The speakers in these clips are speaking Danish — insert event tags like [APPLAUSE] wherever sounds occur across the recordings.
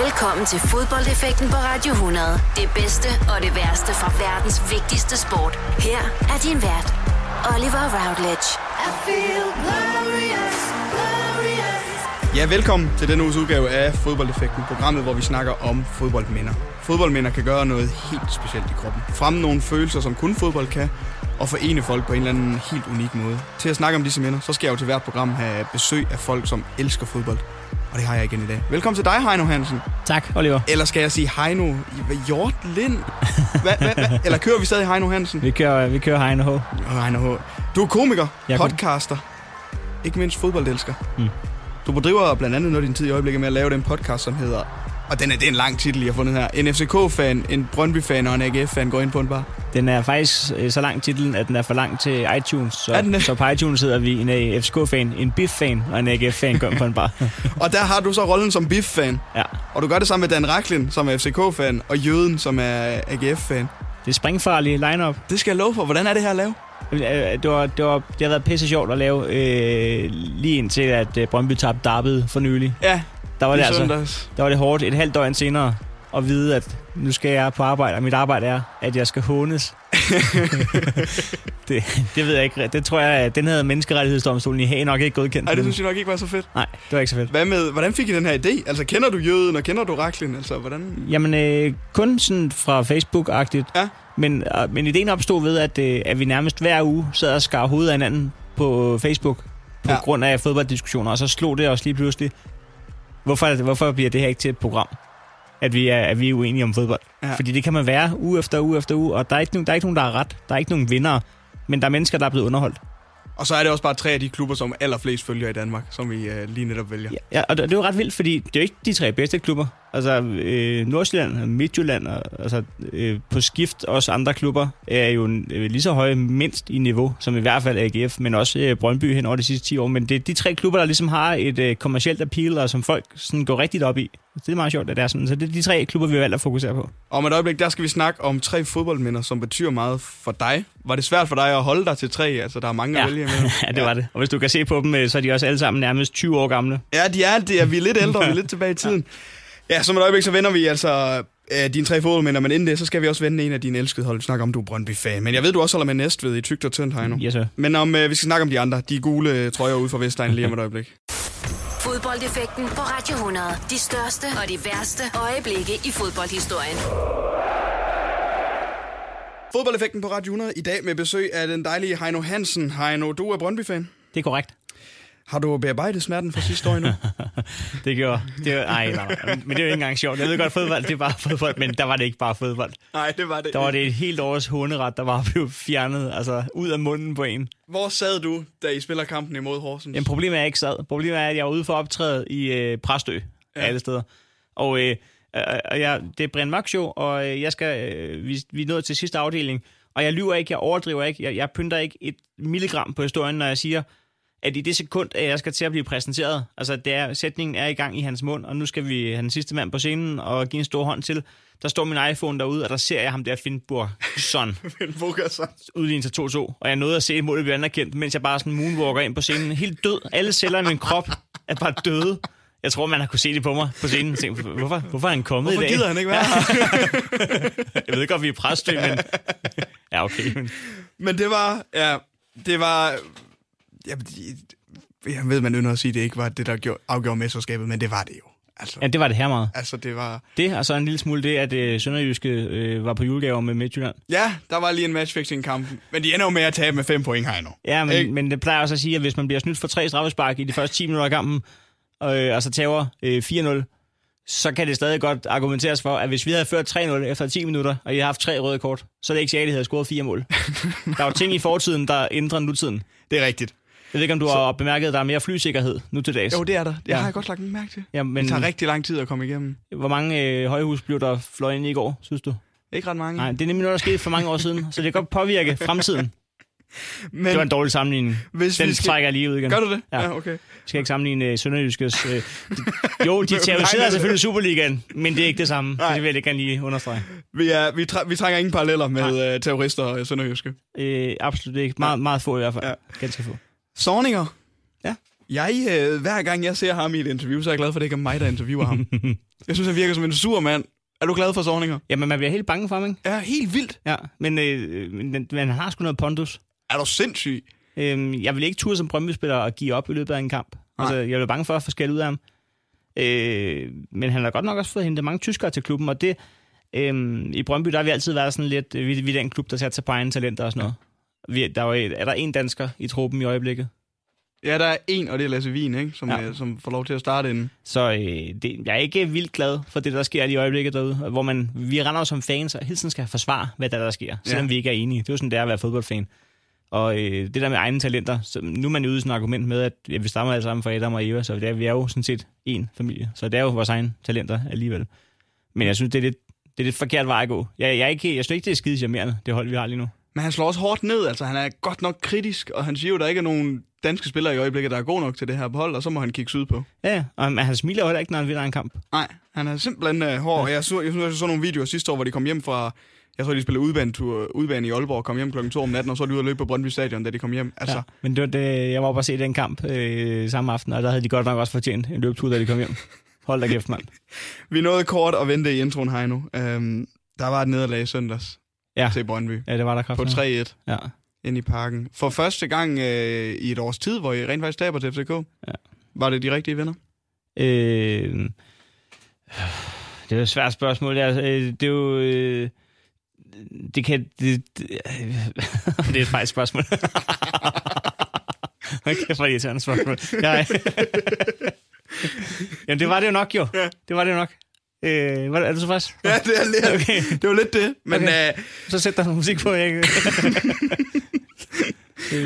Velkommen til fodboldeffekten på Radio 100. Det bedste og det værste fra verdens vigtigste sport. Her er din vært, Oliver Routledge. I feel glorious, glorious. Ja, velkommen til denne uges udgave af Fodboldeffekten, programmet, hvor vi snakker om fodboldminder. Fodboldminder kan gøre noget helt specielt i kroppen. Fremme nogle følelser, som kun fodbold kan, og forene folk på en eller anden helt unik måde. Til at snakke om disse minder, så skal jeg jo til hvert program have besøg af folk, som elsker fodbold. Og det har jeg igen i dag. Velkommen til dig, Heino Hansen. Tak, Oliver. Eller skal jeg sige Heino Hjort Lind? Hva, hva, hva? Eller kører vi stadig Heino Hansen? Vi kører, vi kører Heino H. Heino H. Du er komiker, jeg podcaster, ikke mindst fodboldelsker. Mm. Du bedriver blandt andet noget din tid i øjeblikket med at lave den podcast, som hedder og den er, det er en lang titel, jeg har fundet her. En FCK-fan, en Brøndby-fan og en AGF-fan går ind på en bar. Den er faktisk øh, så lang titlen, at den er for lang til iTunes. Så, er den så på iTunes hedder vi en øh, FCK-fan, en Biff-fan og en AGF-fan går ind på en bar. [LAUGHS] og der har du så rollen som Biff-fan. Ja. Og du gør det sammen med Dan Raklin, som er FCK-fan, og Jøden, som er AGF-fan. Det er springfarlig line-up. Det skal jeg love for. Hvordan er det her at lave? Øh, det, var, det, var, det har været pisse sjovt at lave, øh, lige indtil at Brøndby tabte Darby for nylig. Ja, der var det, altså, der var det hårdt et halvt døgn senere at vide, at nu skal jeg på arbejde, og mit arbejde er, at jeg skal hånes. [LAUGHS] det, det ved jeg ikke. Det tror jeg, at den her menneskerettighedsdomstolen i Haag nok ikke godkendt. Nej, det synes jeg nok ikke var så fedt. Nej, det var ikke så fedt. Hvad med, hvordan fik I den her idé? Altså, kender du jøden, og kender du Raklin? Altså, hvordan? Jamen, øh, kun sådan fra Facebook-agtigt. Ja. Men, øh, men ideen opstod ved, at, øh, at vi nærmest hver uge sad og skar hovedet af hinanden på Facebook på ja. grund af fodbolddiskussioner, og så slog det os lige pludselig, Hvorfor, hvorfor bliver det her ikke til et program? At vi er, at vi er uenige om fodbold. Ja. Fordi det kan man være uge efter uge efter uge, og der er, ikke, der er ikke nogen, der har ret. Der er ikke nogen vinder, men der er mennesker, der er blevet underholdt. Og så er det også bare tre af de klubber, som allerflest følger i Danmark, som vi uh, lige netop vælger. Ja, ja og det, det er jo ret vildt, fordi det er jo ikke de tre bedste klubber. Altså øh, Nordsjælland, Midtjylland og altså, øh, på skift også andre klubber er jo øh, lige så høje mindst i niveau, som i hvert fald AGF, men også øh, Brøndby hen over de sidste 10 år. Men det er de tre klubber, der ligesom har et øh, kommercielt appeal, og som folk sådan går rigtigt op i. Det er meget sjovt, at det er sådan. Så det er de tre klubber, vi har valgt at fokusere på. Og om et øjeblik, der skal vi snakke om tre fodboldminder, som betyder meget for dig. Var det svært for dig at holde dig til tre? Altså, der er mange ja. at vælge med. [LAUGHS] ja, det var det. Og hvis du kan se på dem, øh, så er de også alle sammen nærmest 20 år gamle. Ja, de er, de er vi er lidt ældre, vi er lidt tilbage i tiden. Ja, som et øjeblik, så vender vi altså øh, dine tre fodboldminder, men inden det, så skal vi også vende en af dine elskede hold. Vi snakker om, du er Brøndby-fan. Men jeg ved, du også holder med Næstved i tygt og tyndt, Heino. Yes, sir. Men om øh, vi skal snakke om de andre, de gule trøjer ude fra Vestegn lige om et [LAUGHS] øjeblik. Fodboldeffekten på Radio 100. De største og de værste øjeblikke i fodboldhistorien. Fodboldeffekten på Radio 100 i dag med besøg af den dejlige Heino Hansen. Heino, du er Brøndby-fan. Det er korrekt. Har du bearbejdet smerten fra sidste år endnu? [LAUGHS] det gjorde det var, ej, nej, men det er jo ikke engang sjovt. Jeg ved godt, fodbold, det er bare fodbold, men der var det ikke bare fodbold. Nej, det var det Der var det et helt års hunderet, der var blevet fjernet altså, ud af munden på en. Hvor sad du, da I spiller kampen imod Horsens? Jamen, problemet er, at jeg ikke sad. Problemet er, at jeg var ude for at optræde i øh, Præstø, ja. alle steder. Og øh, øh, jeg, det er Brian Mørk Show, og øh, jeg skal, øh, vi, vi er nået til sidste afdeling. Og jeg lyver ikke, jeg overdriver ikke, jeg, jeg pynter ikke et milligram på historien, når jeg siger, at i det sekund, at jeg skal til at blive præsenteret, altså det er, sætningen er i gang i hans mund, og nu skal vi have den sidste mand på scenen og give en stor hånd til. Der står min iPhone derude, og der ser jeg ham der Finn Burgson. [LAUGHS] Finn Burgson. Udlignet til 2-2. Og jeg nåede at se målet blive anerkendt, mens jeg bare sådan moonwalker ind på scenen. Helt død. Alle celler i min krop er bare døde. Jeg tror, man har kunne se det på mig på scenen. Tænkte, hvorfor, hvorfor er han kommet hvorfor i dag? Hvorfor gider han ikke være her? [LAUGHS] jeg ved godt, vi er præstø, men... Ja, okay. Men... men det var... Ja, det var... Ja, jeg ved, man ynder at sige, at det ikke var det, der afgjorde mesterskabet, men det var det jo. Altså, ja, det var det her meget. Altså, det var... Det, og så en lille smule det, at øh, Sønderjyske øh, var på julegaver med Midtjylland. Ja, der var lige en matchfixing-kamp, men de ender jo med at tabe med fem point her nu. Ja, men, men det plejer også at sige, at hvis man bliver snydt for tre straffespark i de første 10 minutter af kampen, øh, og så tager øh, 4-0, så kan det stadig godt argumenteres for, at hvis vi havde ført 3-0 efter 10 minutter, og I havde haft tre røde kort, så er det ikke sikkert, at I havde scoret fire mål. [LAUGHS] der var ting i fortiden, der ændrer nutiden. Det er rigtigt. Jeg ved ikke, om du så... har bemærket, at der er mere flysikkerhed nu til dags. Jo, det er der. Det ja. har jeg godt lagt mærke til. Ja, men... Det tager rigtig lang tid at komme igennem. Hvor mange øh, højhus blev der fløjet ind i går, synes du? Ikke ret mange. Nej, det er nemlig noget, der skete for mange år siden, så det kan godt påvirke [LAUGHS] fremtiden. Men, det var en dårlig sammenligning. Hvis Den skal... trækker jeg lige ud igen. Gør du det? Ja, ja okay. Vi skal ikke sammenligne uh, Sønderjyskes... Uh, de, [LAUGHS] jo, de terroriserer selvfølgelig Superligaen, men det er ikke det samme. Nej. Det vil jeg ikke gerne lige understrege. Vi, er, vi, træ, vi trænger ingen paralleller med uh, terrorister og Sønderjyske. Uh, absolut ikke. Meget, meget få i hvert fald. Ja. Ganske få. Sorninger Jeg, øh, hver gang jeg ser ham i et interview, så er jeg glad for, at det ikke er mig, der interviewer ham. [LAUGHS] jeg synes, han virker som en sur mand. Er du glad for Sorninger? Jamen, man bliver helt bange for ham, ikke? Ja, helt vildt. Ja, men, øh, men, men han har sgu noget pondus. Er du sindssyg? Øhm, jeg vil ikke turde som Brøndby-spiller at give op i løbet af en kamp. Nej. Altså, jeg er bange for at få skæld ud af ham. Øh, men han har godt nok også fået hentet mange tyskere til klubben, og det, øh, i Brøndby, der har vi altid været sådan lidt, vi, vi er den klub, der satser på egne talenter og sådan noget. Vi, der er, er der en dansker i truppen i øjeblikket? Ja, der er en, og det er Lasse Wien, ikke? Som, ja. øh, som får lov til at starte inden. Så øh, det, jeg er ikke vildt glad for det, der sker i øjeblikket derude, hvor man, vi render som fans og hele tiden skal forsvare, hvad der, der sker, selvom ja. vi ikke er enige. Det er jo sådan, det er at være fodboldfan. Og øh, det der med egne talenter, så nu er man ude sådan et argument med, at ja, vi stammer alle sammen fra Adam og Eva, så det er, vi er jo sådan set en familie. Så det er jo vores egne talenter alligevel. Men jeg synes, det er lidt, det er lidt forkert vej at gå. Jeg, jeg, er ikke, jeg synes ikke, det er skide charmerende, det hold, vi har lige nu. Men han slår også hårdt ned, altså han er godt nok kritisk, og han siger jo, at der ikke er nogen danske spillere i øjeblikket, der er gode nok til det her hold, og så må han kigge syd på. Ja, og han smiler jo heller ikke, når han vinder en kamp. Nej, han er simpelthen uh, hård. Ja. Jeg, så, jeg, så, jeg så nogle videoer sidste år, hvor de kom hjem fra jeg tror, de spillede udbanetur, udbane i Aalborg og kom hjem klokken 2 om natten, og så var de ude og løbe på Brøndby Stadion, da de kom hjem. Altså. Ja, men det var det, jeg var oppe og se den kamp øh, samme aften, og der havde de godt nok også fortjent en løbetur, da de kom hjem. Hold da kæft, mand. [LAUGHS] Vi nåede kort at vente i introen, Heino. Øhm, der var et nederlag i søndags ja. til Brøndby. Ja, det var der kraftigt. På 3-1. Ja. Ind i parken. For første gang øh, i et års tid, hvor I rent faktisk taber til FCK. Ja. Var det de rigtige vinder? Øh, det er jo et svært spørgsmål. Det er, øh, det er jo... Øh, det kan... Det, det, det er et fejl spørgsmål. [LAUGHS] Okay, for irriterende spørgsmål. Ja. [LAUGHS] Jamen, det var det jo nok, jo. Ja. Det var det jo nok. Øh, er du så fast? Ja, det er lidt, [LAUGHS] okay. det var lidt det. Men, okay. uh, så sæt der noget musik på, jeg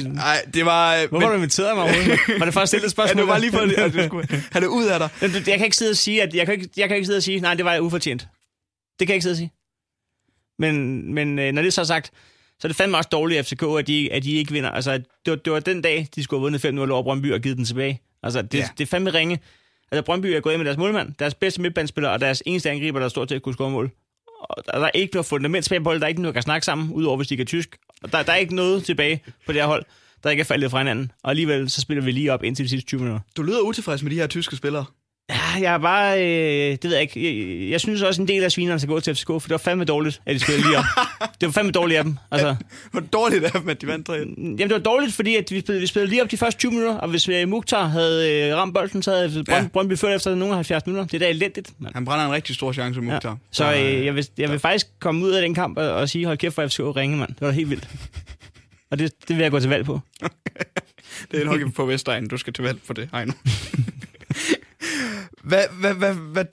Nej, [LAUGHS] det var... Øh, Hvorfor men... du inviteret mig overhovedet? Var det at stille spørgsmål? Ja, det var lige for, [LAUGHS] at du skulle have det ud af dig. Jeg kan ikke sidde og sige, at jeg kan ikke, jeg kan ikke sidde og sige, nej, det var ufortjent. Det kan jeg ikke sidde og sige. Men, men øh, når det er så sagt, så er det fandme også dårligt af FCK, at de, at de ikke vinder. Altså, det var, det var den dag, de skulle have vundet 5-0 over Brøndby og givet den tilbage. Altså, det, ja. det er fandme ringe. Altså, Brøndby er gået ind med deres målmand, deres bedste midtbandspiller og deres eneste angriber, der står til at kunne score mål. Og der er ikke noget fundament tilbage på der er ikke noget, der kan snakke sammen, udover hvis de kan tysk. Og der, der er ikke noget tilbage på det her hold, der ikke er faldet fra hinanden. Og alligevel så spiller vi lige op indtil de sidste 20 minutter. Du lyder utilfreds med de her tyske spillere. Ja, jeg er bare... Øh, det ved jeg ikke. Jeg, jeg synes også, en del af svinerne skal gå til FCK, for det var fandme dårligt, at de spillede lige op. [LAUGHS] det var fandme dårligt af dem. Altså, [LAUGHS] var dårligt af dem, at de vandt 3 Jamen, det var dårligt, fordi at vi, spillede, vi spillede lige op de første 20 minutter, og hvis uh, Mukhtar havde øh, ramt bolden, så havde Brøndby, ja. Brøndby ført efter nogle 70 minutter. Det er da elendigt. Man. Han brænder en rigtig stor chance, Mukhtar. Ja. Så øh, jeg, vil, jeg vil faktisk komme ud af den kamp og, og sige, hold kæft for FCK ringe, mand. Det var helt vildt. [LAUGHS] og det, det vil jeg gå til valg på. det er nok på Vestegnen, du skal til valg på det, Heino. Hvad, hvad, hvad, hvad,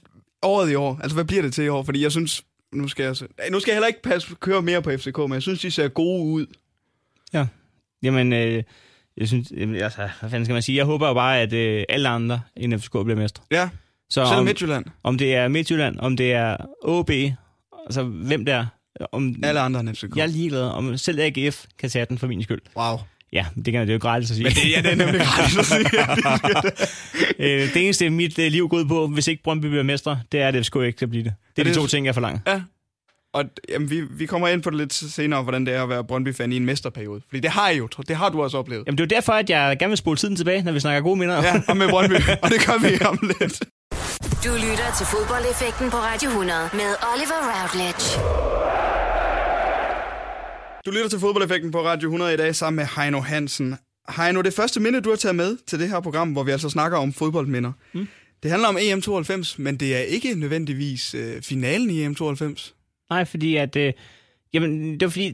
året i år, altså hvad bliver det til i år? Fordi jeg synes, nu skal jeg, nu skal jeg heller ikke passe, køre mere på FCK, men jeg synes, de ser gode ud. Ja, jamen, øh, jeg synes, jamen, altså, hvad fanden skal man sige? Jeg håber jo bare, at øh, alle andre end FCK bliver mestre. Ja, så selv om, Midtjylland. Om det er Midtjylland, om det er OB, altså hvem der om, Alle andre end FCK. Jeg er ligeglad, om selv AGF kan tage den for min skyld. Wow. Ja, det kan det er jo gratis at sige. Men det, ja, det er nemlig gratis at sige. [LAUGHS] øh, det eneste, mit øh, liv går ud på, hvis ikke Brøndby bliver mestre, det er, at det skulle ikke at blive det. Det er, er de det, to ting, jeg forlanger. Ja, og jamen, vi, vi kommer ind på det lidt senere, hvordan det er at være Brøndby-fan i en mesterperiode. Fordi det har I jo, det har du også oplevet. Jamen det er jo derfor, at jeg gerne vil spole tiden tilbage, når vi snakker gode minder. Ja, og med Brøndby, [LAUGHS] og det gør vi om lidt. Du lytter til fodboldeffekten på Radio 100 med Oliver Routledge. Du lytter til fodboldeffekten på Radio 100 i dag sammen med Heino Hansen. Heino, det første minde, du har taget med til det her program, hvor vi altså snakker om fodboldminder. Mm. Det handler om EM92, men det er ikke nødvendigvis øh, finalen i EM92. Nej, fordi at... Øh, jamen, det er fordi,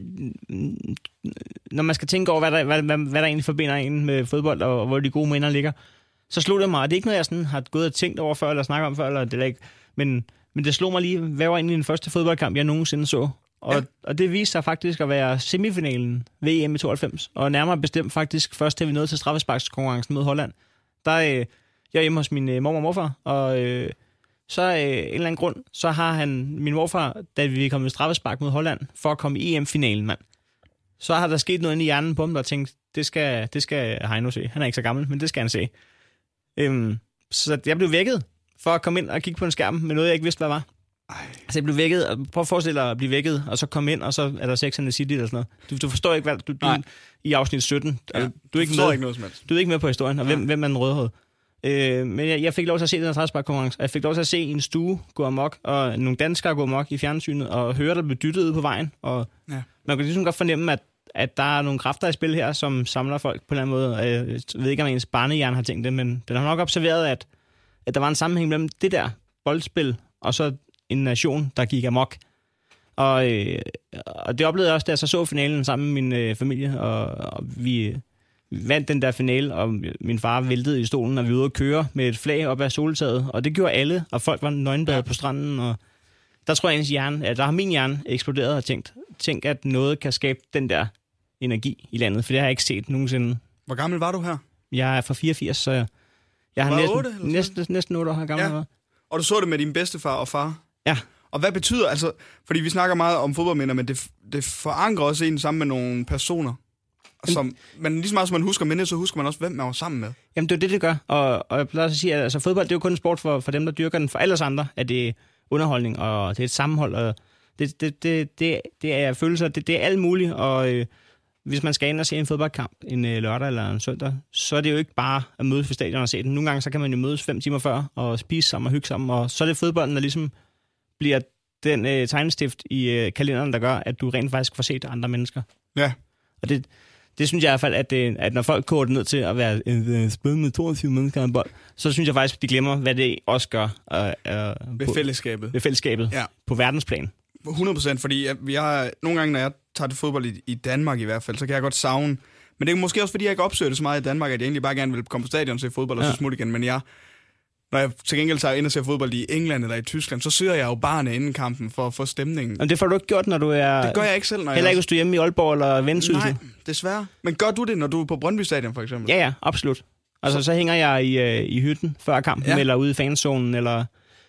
mm, når man skal tænke over, hvad der, hvad, hvad, hvad der egentlig forbinder en med fodbold, og, og hvor de gode minder ligger, så slog det mig, det er ikke noget, jeg sådan har gået og tænkt over før, eller snakket om før, eller det er ikke, men, men det slog mig lige, hvad var egentlig den første fodboldkamp, jeg nogensinde så? Og, ja. og det viste sig faktisk at være semifinalen ved EM i 92, og nærmere bestemt faktisk først, til vi nåede til straffesparkskonkurrencen mod Holland. Der er øh, jeg hjemme hos min øh, mormor og morfar, og øh, så øh, en eller anden grund, så har han, min morfar, da vi kom i straffespark mod Holland, for at komme i EM-finalen, mand. Så har der sket noget inde i hjernen på ham, der tænkt, det skal, det skal Heino se. Han er ikke så gammel, men det skal han se. Øhm, så jeg blev vækket for at komme ind og kigge på en skærm med noget, jeg ikke vidste, hvad var. Ej. Altså, jeg blev vækket, og prøv at forestille dig at blive vækket, og så komme ind, og så er der Sex and the City eller sådan noget. Du, du forstår ikke, hvad du, du Nej. i afsnit 17. Ja, Ja, du, er ikke med, ikke noget som helst. du er ikke med på historien, og hvem, hvem er den rødhårede? Øh, men jeg, jeg fik lov til at se den her træsparkkonkurrence, og jeg fik lov til at se en stue gå amok, og nogle danskere gå amok i fjernsynet, og høre, der blev dyttet på vejen. Og Ja. man kan ligesom godt fornemme, at, at der er nogle kræfter i spil her, som samler folk på en eller anden måde. Jeg ved ikke, om ens barnehjerne har tænkt det, men den har nok observeret, at, at der var en sammenhæng mellem det der boldspil, og så en nation, der gik amok. Og, øh, og det oplevede jeg også, da jeg så så finalen sammen med min øh, familie, og, og vi vandt den der finale, og min far væltede i stolen, og vi var ude at køre med et flag op ad soltaget, og det gjorde alle, og folk var nøgenbadet ja. på stranden, og der tror jeg, ens hjerne, at der har min hjerne eksploderet og tænkt, tænk, at noget kan skabe den der energi i landet, for det har jeg ikke set nogensinde. Hvor gammel var du her? Jeg er fra 84, så jeg, jeg har Var næsten, otte eller sådan? næsten, næsten 8 år gammel. Ja. Ja. Og du så det med din bedstefar og far? Ja, Og hvad betyder, altså, fordi vi snakker meget om fodboldminder, men det, det forankrer også en sammen med nogle personer. Som, men lige så meget som man husker mindet, så husker man også, hvem man var sammen med. Jamen, det er det, det gør. Og, og jeg plejer at sige, at altså, fodbold det er jo kun en sport for, for dem, der dyrker den. For alle os andre er det underholdning, og det er et sammenhold, og det, det, det, det, det er følelser, det, det er alt muligt. Og øh, hvis man skal ind og se en fodboldkamp en øh, lørdag eller en søndag, så er det jo ikke bare at mødes på stadion og se den. Nogle gange så kan man jo mødes fem timer før og spise sammen og hygge sammen, og så er det fodbolden, der ligesom bliver den øh, tegnestift i øh, kalenderen, der gør, at du rent faktisk får set andre mennesker. Ja. Og det, det synes jeg i hvert fald, at, det, at når folk koger det ned til at være et øh, spil med 22 mennesker en bold, så synes jeg faktisk, de glemmer, hvad det også gør øh, øh, Ved på, fællesskabet. ved fællesskabet Ja. på verdensplan. 100 procent, fordi jeg, jeg, nogle gange, når jeg tager til fodbold i, i Danmark i hvert fald, så kan jeg godt savne... Men det er måske også, fordi jeg ikke opsøger det så meget i Danmark, at jeg egentlig bare gerne vil komme på stadion og se fodbold og Ja. så smutte igen. Men jeg, når jeg til gengæld tager ind og ser fodbold i England eller i Tyskland, så søger jeg jo barne inden kampen for at få stemningen. Men det får du ikke gjort, når du er... Det gør jeg ikke selv, når Heller jeg... ikke, hvis du er hjemme i Aalborg eller Vendsyssel. Nej, desværre. Men gør du det, når du er på Brøndby Stadion, for eksempel? Ja, ja, absolut. Altså, så, så hænger jeg i, øh, i hytten før kampen, Ja. eller ude i fanzonen, eller,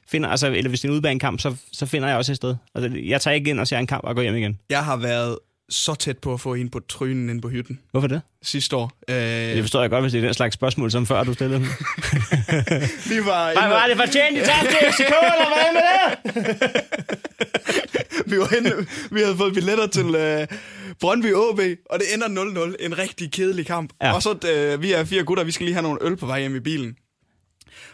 finder, altså, eller hvis det er en udebanekamp, så, så finder jeg også et sted. Altså, jeg tager ikke ind og ser en kamp og går hjem igen. Jeg har været så tæt på at få en på trynen inde på hytten Hvorfor det? sidste år. Øh, Det forstår jeg godt, hvis det er den slags spørgsmål, som før du stillede dem. [LAUGHS] vi var Hvad var det for tjent, de tabte til FCK, eller hvad med det? [LAUGHS] vi, var inde, vi havde fået billetter til øh, Brøndby OB, og det ender 0-0. En rigtig kedelig kamp. Ja. Og så, øh, vi er fire gutter, vi skal lige have nogle øl på vej hjem i bilen.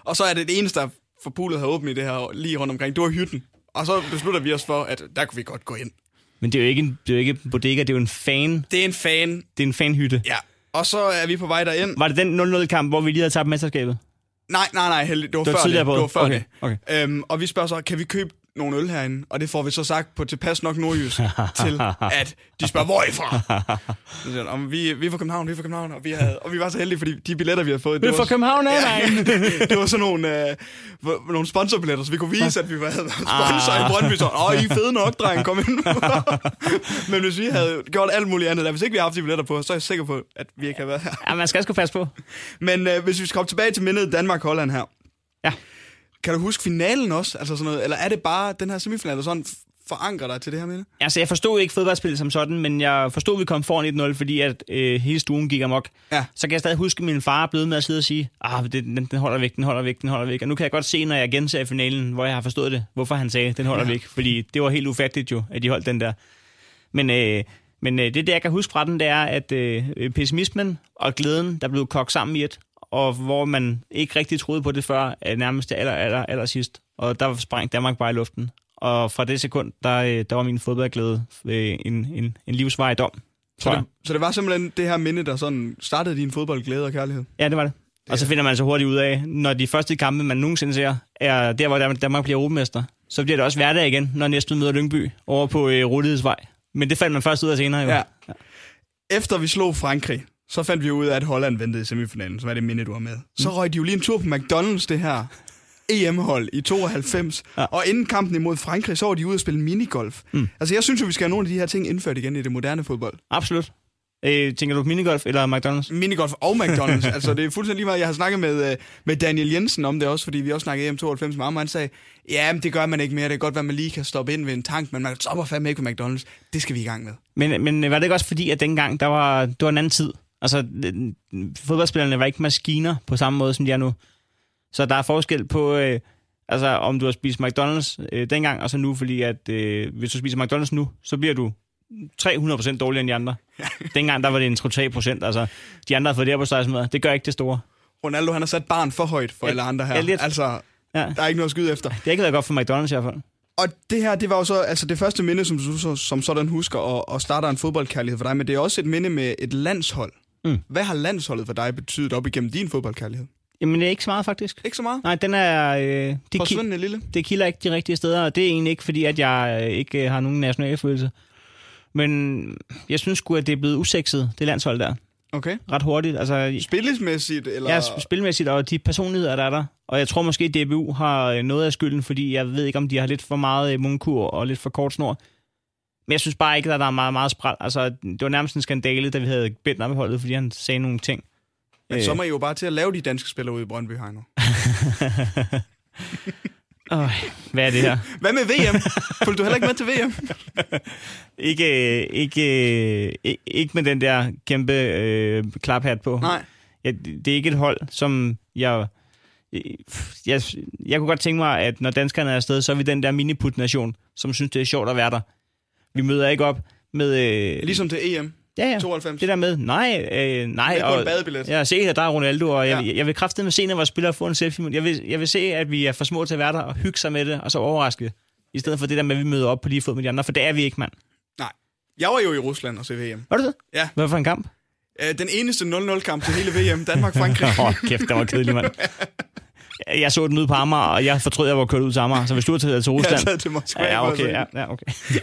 Og så er det det eneste, der for pulet har åbent i det her lige rundt omkring, det var hytten. Og så beslutter vi os for, at der kunne vi godt gå ind. Men det er jo ikke en, det er jo ikke en bodega, det er jo en fan. Det er en fan. Det er en fanhytte. Ja. Og så er vi på vej derind. Var det den 0-0-kamp, hvor vi lige havde tabt mesterskabet? Nej, nej, nej, heldig. det var, Det var før det. Det var før Okay, det. okay. Øhm, og vi spørger så, kan vi købe nogle øl herinde? Og det får vi så sagt på tilpas nok nordjysk [LAUGHS] til, at de spørger, hvor er I fra? Så siger "Om vi, vi er fra København, vi er fra København. Og vi, havde, og vi var så heldige, fordi de billetter, vi havde fået... Det er fra [LAUGHS] København, ja. det var sådan nogle, øh, nogle sponsorbilletter, så vi kunne vise, at vi var, sponsor i Brøndby. Så, åh, I er fede nok, dreng, kom ind. [LAUGHS] Men hvis vi havde gjort alt muligt andet, der, hvis ikke vi havde haft de billetter på, så er jeg sikker på, at vi ikke havde været her. ja, man skal sgu passe på. Men øh, hvis vi skal komme tilbage til mindet Danmark-Holland her. Ja. Kan du huske finalen også? Altså sådan noget, eller er det bare den her semifinal, der sådan forankrer dig til det her minde? Altså, jeg forstod ikke fodboldspillet som sådan, men jeg forstod, at vi kom foran 1-0, fordi at øh, hele stuen gik amok. Ja. Så kan jeg stadig huske, at min far blevet med at sidde og sige, ah, det, den, den holder væk, den holder væk, den holder væk. Og nu kan jeg godt se, når jeg genser i finalen, hvor jeg har forstået det, hvorfor han sagde, den holder Ja. væk. Fordi det var helt ufatteligt jo, at de holdt den der. Men, øh, men øh, det, det, jeg kan huske fra den, det er, at øh, pessimismen og glæden, der blev kogt sammen i et, og hvor man ikke rigtig troede på det før, nærmest det aller, aller, aller sidst. Og der sprang Danmark bare i luften. Og fra det sekund, der, øh, der var min fodboldglæde øh, en, en, en livsvej dom. Så det, så det var simpelthen det her minde, der sådan startede din fodboldglæde og kærlighed? Ja, det var det. Og så finder man så hurtigt ud af, når de første kampe, man nogensinde ser, er der, hvor Danmark bliver europamester, så bliver det også hverdag igen, når næsten møder Lyngby over på øh, Rulligheds Men det fandt man først ud af senere jo. Ja. Efter vi slog Frankrig, så fandt vi ud af, at Holland ventede i semifinalen, som er det minde, du har med. Så røg de jo lige en tur på McDonald's, det her EM-hold i 92. Ja. Og inden kampen imod Frankrig, så var de ude og spille minigolf. Mm. Altså, jeg synes jo, vi skal have nogle af de her ting indført igen i det moderne fodbold. Absolut. Øh, tænker du minigolf eller McDonald's? Minigolf og McDonald's. [LAUGHS] altså, det er fuldstændig lige meget. Jeg har snakket med, øh, med Daniel Jensen om det også, fordi vi også snakkede EM92 med ham, og han sagde, ja, men det gør man ikke mere. Det kan godt at man lige kan stoppe ind ved en tank, men man stopper fandme ikke ved McDonald's. Det skal vi i gang med. Men, men var det ikke også fordi, at dengang, der var, det var en anden tid? Altså, fodboldspillerne var ikke maskiner på samme måde, som de er nu. Så der er forskel på, øh, Altså, om du har spist McDonald's øh, dengang, og så nu, fordi at øh, hvis du spiser McDonald's nu, så bliver du 300% dårligere end de andre. [LAUGHS] dengang, der var det en 3 procent. Altså, de andre har fået det her på stejsmad. Det gør ikke det store. Ronaldo, han har sat barn for højt for Ja, alle andre her. ja, lidt. Altså, Ja. der er ikke noget at skyde efter. Det har ikke været godt for McDonald's i hvert fald. Og det her, det var jo så altså det første minde, som du som sådan husker, og, og starter en fodboldkærlighed for dig, men det er også et minde med et landshold. Mm. Hvad har landsholdet for dig betydet op igennem din fodboldkærlighed? Jamen, det er ikke så meget, faktisk. Ikke så meget. Nej, den er... Øh, det, ki- lille. det kilder ikke de rigtige steder, og det er egentlig ikke, fordi at jeg øh, ikke øh, har nogen nationale følelse. Men jeg synes sgu, at det er blevet usekset, det landshold der. Okay. Ret hurtigt. Altså, Spillemæssigt, eller... Ja, sp- spilmæssigt, og de personligheder, der er der. Og jeg tror måske, at DBU har øh, noget af skylden, fordi jeg ved ikke, om de har lidt for meget mundkur og lidt for kort snor. Men jeg synes bare ikke, at der er meget, meget spræl. Altså, det var nærmest en skandale, da vi havde Bent med holdet, fordi han sagde nogle ting. Men Øh. så må I jo bare til at lave de danske spillere ude i Brøndby, Heino. [LAUGHS] Øh, hvad er det her? [LAUGHS] Hvad med VM? Fulgte du heller ikke med til VM? [LAUGHS] ikke, øh, ikke, øh, ikke, med den der kæmpe øh, klaphat på. Nej. Ja, det det er ikke et hold, som jeg, jeg... Jeg kunne godt tænke mig, at når danskerne er afsted, så er vi den der miniput-nation, som synes, det er sjovt at være der. Vi møder ikke op med... Øh, Ligesom til EM ja, ja. 92. Det der med, nej, øh, nej. En badebillet. Ja, se, at der er Ronaldo, og jeg, Ja. ja. jeg vil kraftedeme se, når vores spillere får en selfie. Jeg vil, jeg vil se, at vi er for små til at være der og hygge sig med det, og så overraske. I stedet for det der med, at vi møder op på lige fod med de andre, for det er vi ikke, mand. Nej. Jeg var jo i Rusland og se VM. Var du det? Ja. Hvad for en kamp? Øh, Den eneste 0-0-kamp til hele VM. Danmark-Frankrig. [LAUGHS] Åh, oh, kæft, det var kedelig, mand. [LAUGHS] Jeg så den ude på Amager, og jeg fortrød, at jeg var kørt ud til Amager. Så hvis du har taget til Jeg Rusland... taget til Moskva. Ja, okay, ja, ja, okay. [LAUGHS]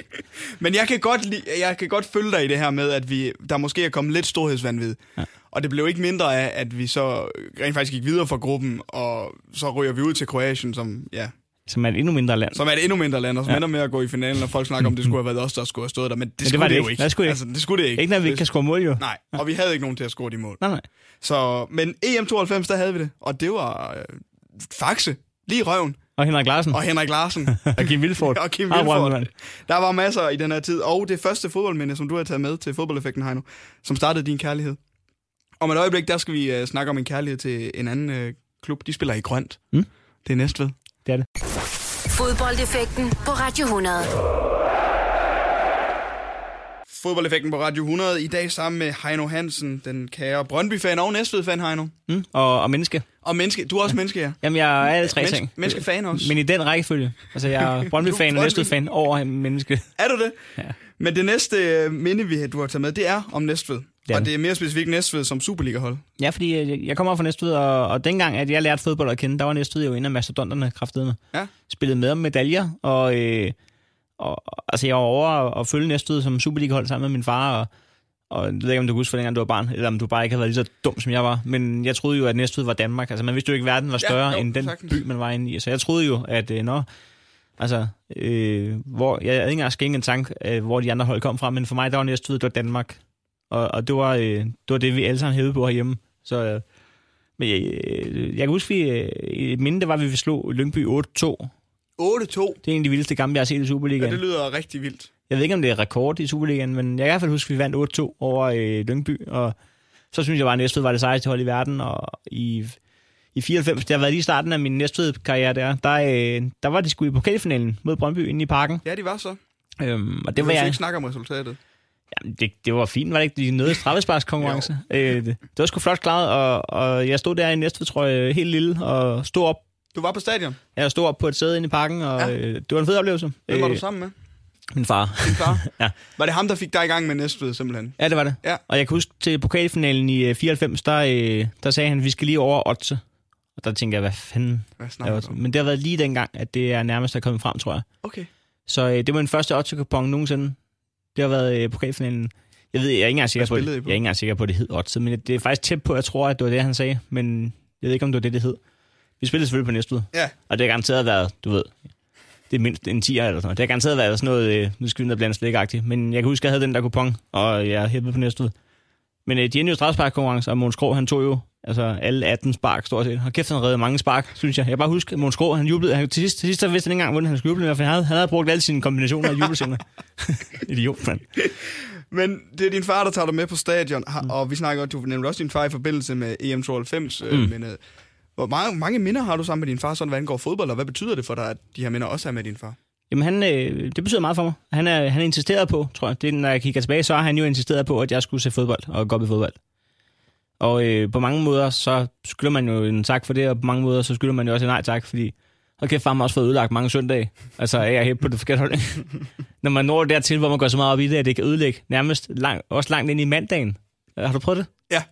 Men jeg kan, godt lide, jeg kan godt følge dig i det her med, at vi, der måske er kommet lidt storhedsvandvid. Ja. Og det blev ikke mindre af, at vi så rent faktisk gik videre fra gruppen, og så ryger vi ud til Kroatien, som, ja, Som er et endnu mindre land. som er et endnu mindre land, og som ja. Ender med at gå i finalen, og folk snakker om, det skulle have været os, der skulle have stået der. Men det, det skulle var det det, ikke. jo ikke. Det skulle altså, det skulle det ikke. Ikke når vi ikke kan score mål, jo. Nej, og vi havde ikke nogen til at score de mål. Nej, nej. Så, men EM92, der havde vi det, og det var øh, faxe, lige i røven, Og Henrik Larsen. og Henrik Larsen. [LAUGHS] Og Kim Vilfort. [LAUGHS] og Kim Vilfort. Der var masser i den her tid, og det første fodboldminde, som du har taget med til fodboldeffekten, Heino, som startede din kærlighed. Om et øjeblik, der skal vi uh, snakke om en kærlighed til en anden uh, klub. De spiller i grønt. Mm. Det er Næstved. Det er det. Fodboldeffekten på Radio 100. Fodboldeffekten på Radio 100 i dag sammen med Heino Hansen, den kære Brøndby-fan og Næstved-fan, Heino. Mm. Og, og menneske. Og menneske. Du er også menneske, ja. Jamen, jeg er alle tre Menneske- ting. menneskefan også. Men i den rækkefølge. Altså, jeg er [LAUGHS] Brøndby-fan og Næstved-fan over menneske. Er du det? Ja. Men det næste øh, minde, vi, du har taget med, det er om Næstved. er og det. er mere specifikt Næstved som Superliga-hold. Ja, fordi jeg, jeg kommer op fra Næstved, og, og dengang, at jeg lærte fodbold at kende, der var Næstved jo en af mastodonterne kraftedeme. Ja. Spillede med om medaljer, og, øh, og altså, jeg var over at, at følge Næstved som Superliga-hold sammen med min far, og, og jeg ved ikke, om du kan huske, for dengang du var barn, eller om du bare ikke havde været lige så dum, som jeg var. Men jeg troede jo, at Næstved var Danmark. Altså, man vidste jo ikke, at verden var Ja, større jo, end den sagtens. by, man var inde i. Så jeg troede jo, at øh, når... Altså, øh, hvor, jeg havde ikke engang skænket en tanke, øh, hvor de andre hold kom fra, men for mig, der var Næstved, det var Danmark. Og, og det, var, øh, det var det, vi alle sammen hævede på herhjemme. Så, øh, men jeg, øh, jeg kan huske, vi, øh, et minde, det var, at vi slog Lyngby 8-2. 8-2. Det er en af de vildeste kampe, jeg har set i Superligaen. Ja, det lyder rigtig vildt. Jeg ved ikke, om det er rekord i Superligaen, men jeg kan i hvert fald huske, at vi vandt 8-2 over øh, Lyngby, og så synes jeg bare, at Næstved var det sejeste hold i verden, og i, i 94, det har været lige i starten af min Næstved-karriere der, der, øh, der var de sgu i pokalfinalen mod Brøndby inde i parken, Ja, de var så. øhm, og Det det var jeg... jeg... ikke snakke om resultatet. Jamen, det, det var fint, var det ikke? De nåede straffesparkskonkurrence. [LAUGHS] øh, det, det var sgu flot klaret, og, og jeg stod der i Næstved, tror jeg, helt lille, og stod op, Du var på stadion. jeg stod op på et sæde inde i parken, og Ja. øh, det var en fed oplevelse. Hvem var du sammen med? Min far. Din far? [LAUGHS] Ja. Var det ham, der fik dig i gang med Næstved, simpelthen? Ja, det var det. Ja. Og jeg kan huske til pokalfinalen i øh, 94, der, øh, der sagde han, at vi skal lige over Otze. Og der tænkte jeg, hvad fanden Hvad er snakker du? Men det har været lige dengang, at det er nærmest er kommet frem, tror jeg. Okay. Så øh, det var min første Otze-kupon nogensinde. Det har været øh, pokalfinalen. Jeg ved, jeg er ikke engang sikker på, det. I Jeg på? er ikke engang sikker på, at det hed Otze, men det er faktisk tæt på, jeg tror, at det var det, han sagde. Men jeg ved ikke, om det var det, det hed. Vi spillede selvfølgelig på Næstved. Ja. Og det har garanteret været, du ved, det er mindst en 10'er eller sådan noget. Det har garanteret været sådan noget, øh, nu skal vi ned og blande slikagtigt. Men jeg kan huske, at jeg havde den der kupon, og jeg hæppede på Næstved. Men øh, de endte jo straffesparkkonkurrence, og Måns Krog, han tog jo altså alle 18 spark, stort set. Og kæft, han redde mange spark, synes jeg. Jeg bare huske, at Måns Krog, han jublede. Han, til sidst, til sidst så vidste han ikke engang, hvordan han skulle juble, for han havde, han havde brugt alle sine kombinationer af jubelscener. [LAUGHS] Idiot, mand. [LAUGHS] Men det er din far, der tager dig med på stadion, og vi snakker, du nævnte også din far i forbindelse med EM92, mm. Mm. men øh, Hvor mange, mange minder har du sammen med din far, sådan hvad angår fodbold, og hvad betyder det for dig, at de her minder også er med din far? Jamen, han, øh, det betyder meget for mig. Han er, han er insisteret på, tror jeg. Det, når jeg kigger tilbage, så har han jo insisteret på, at jeg skulle se fodbold og gå op i fodbold. Og øh, på mange måder, så skylder man jo en tak for det, og på mange måder, så skylder man jo også en nej tak, fordi og kæft, far har også fået ødelagt mange søndage. Altså, jeg er helt på det forkerte hold. [LAUGHS] Når man når dertil, hvor man går så meget op i det, at det kan ødelægge nærmest lang, også langt ind i mandagen. Har du prøvet det? Ja.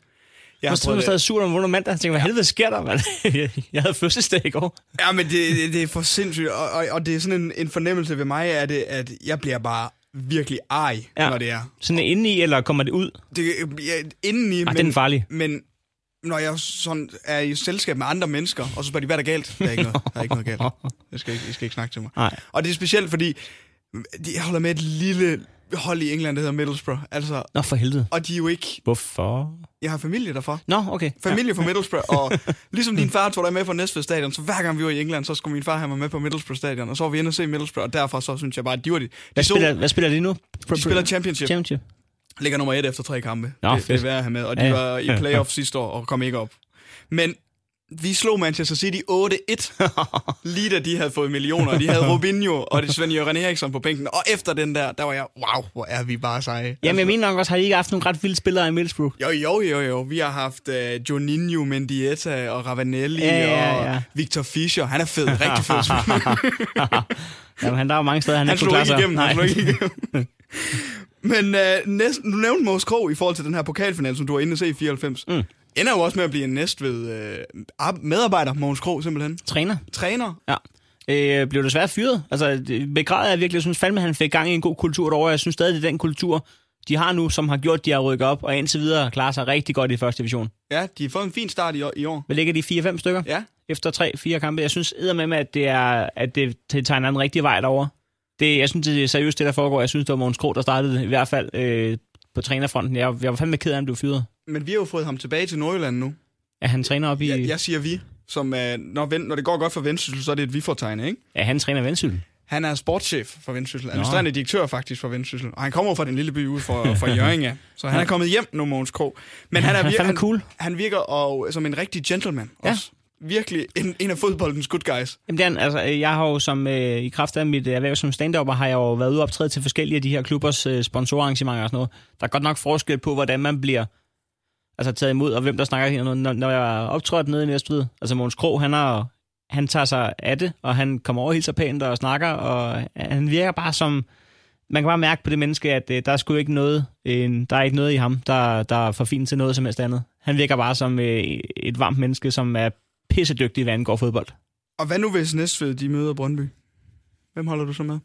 Jeg har prøvet stadig sur om mandag. Jeg tænkte, hvad helvede sker der, mand? [LAUGHS] jeg havde fødselsdag i går. Ja, men det, det, det er for sindssygt. Og, og, og det er sådan en, en fornemmelse ved mig, at, det, at jeg bliver bare virkelig ej, ja. når det er. Sådan indeni, eller kommer det ud? Det, ja, indeni, Ej, men, den er farlig. Men når jeg sådan er i selskab med andre mennesker, og så spørger de, hvad er der galt? Der er ikke noget, der er ikke noget galt. [LAUGHS] Jeg skal ikke, jeg skal ikke snakke til mig. Nej. Og det er specielt, fordi de holder med et lille hold i England, der hedder Middlesbrough. Altså, Nå, for helvede. Og de er jo ikke... Hvorfor? Jeg har familie derfra. Nå, okay. Familie ja. fra Middlesbrough, og [LAUGHS] ligesom din far tog dig med på Næstved Stadion, så hver gang vi var i England, så skulle min far have mig med på Middlesbrough Stadion, og så var vi inde og se Middlesbrough, og derfor så synes jeg bare, at de var de. hvad, spiller, hvad spiller de nu? De spiller Championship. Championship. Ligger nummer et efter tre kampe. Nå, det, det er værd at have med, og de ja. var i playoff sidste år og kom ikke op. Men vi slog Manchester City 8-1, lige da de havde fået millioner. De havde Robinho og det Svend Jørgen Eriksson på bænken. Og efter den der, der var jeg, wow, hvor er vi bare seje. Jamen, altså, jeg mener nok også, har I ikke haft nogle ret vilde spillere i Middlesbrough? Jo, jo, jo, jo. Vi har haft uh, Joninho, Mendieta og Ravanelli ja, ja, ja. og Victor Fischer. Han er fed, rigtig fed. [LAUGHS] Jamen, han der er jo mange steder, han, han ikke kunne klare sig. Igennem, han slog ikke igennem. [LAUGHS] Men uh, næsten, du nævnte Mås Krog i forhold til den her pokalfinal, som du var inde at se i 94. Mm ender jo også med at blive en næstved øh, medarbejder, Mogens Krog simpelthen. Træner. Træner. Ja. Øh, blev desværre fyret. Altså, begræder jeg virkelig. Jeg synes fandme, han fik gang i en god kultur derovre. Jeg synes stadig, det er den kultur, de har nu, som har gjort, de har rykket op, og indtil videre klarer sig rigtig godt i første division. Ja, de har fået en fin start i år. I år. Hvad ligger de 4-5 stykker? Ja. Efter 3-4 kampe. Jeg synes med, at det er, at det, det tegner en rigtig vej derover. Det, jeg synes, det er seriøst, det der foregår. Jeg synes, det var Mogens Krog, der startede i hvert fald øh, på trænerfronten. Jeg, jeg var fandme ked af, at han blev fyret. Men vi har jo fået ham tilbage til Nordjylland nu. Ja, han træner op i... Jeg, jeg siger vi, som uh, når, når det går godt for Vendsyssel, så er det et vi-fortegn, ikke? Ja, han træner Vendsyssel. Han er sportschef for Vendsyssel. Administrerende direktør faktisk for Vendsyssel. Og han kommer fra den lille by ude for, for Jørgen, ja. Så han er kommet hjem nu, Mogens Krog. Men han er, [LAUGHS] vir- han, cool. han virker og, som en rigtig gentleman ja. også. Virkelig en, en af fodboldens good guys. Jamen, det er, altså, jeg har jo som, øh, i kraft af mit erhverv som stand har jeg jo været ude optræde til forskellige af de her klubbers øh, sponsorarrangementer og sådan noget. Der er godt nok forskel på, hvordan man bliver altså taget imod, og hvem der snakker her. Når, når jeg er optrådt nede i Næstved, altså Måns Krog, han, er, han tager sig af det, og han kommer over helt så pænt og snakker, og han virker bare som, man kan bare mærke på det menneske, at øh, der er sgu ikke noget, en, der er ikke noget i ham, der, der er for fint til noget som helst andet. Han virker bare som øh, et varmt menneske, som er pissedygtig, hvad angår fodbold. Og hvad nu hvis Næstved, de møder Brøndby? Hvem holder du så med?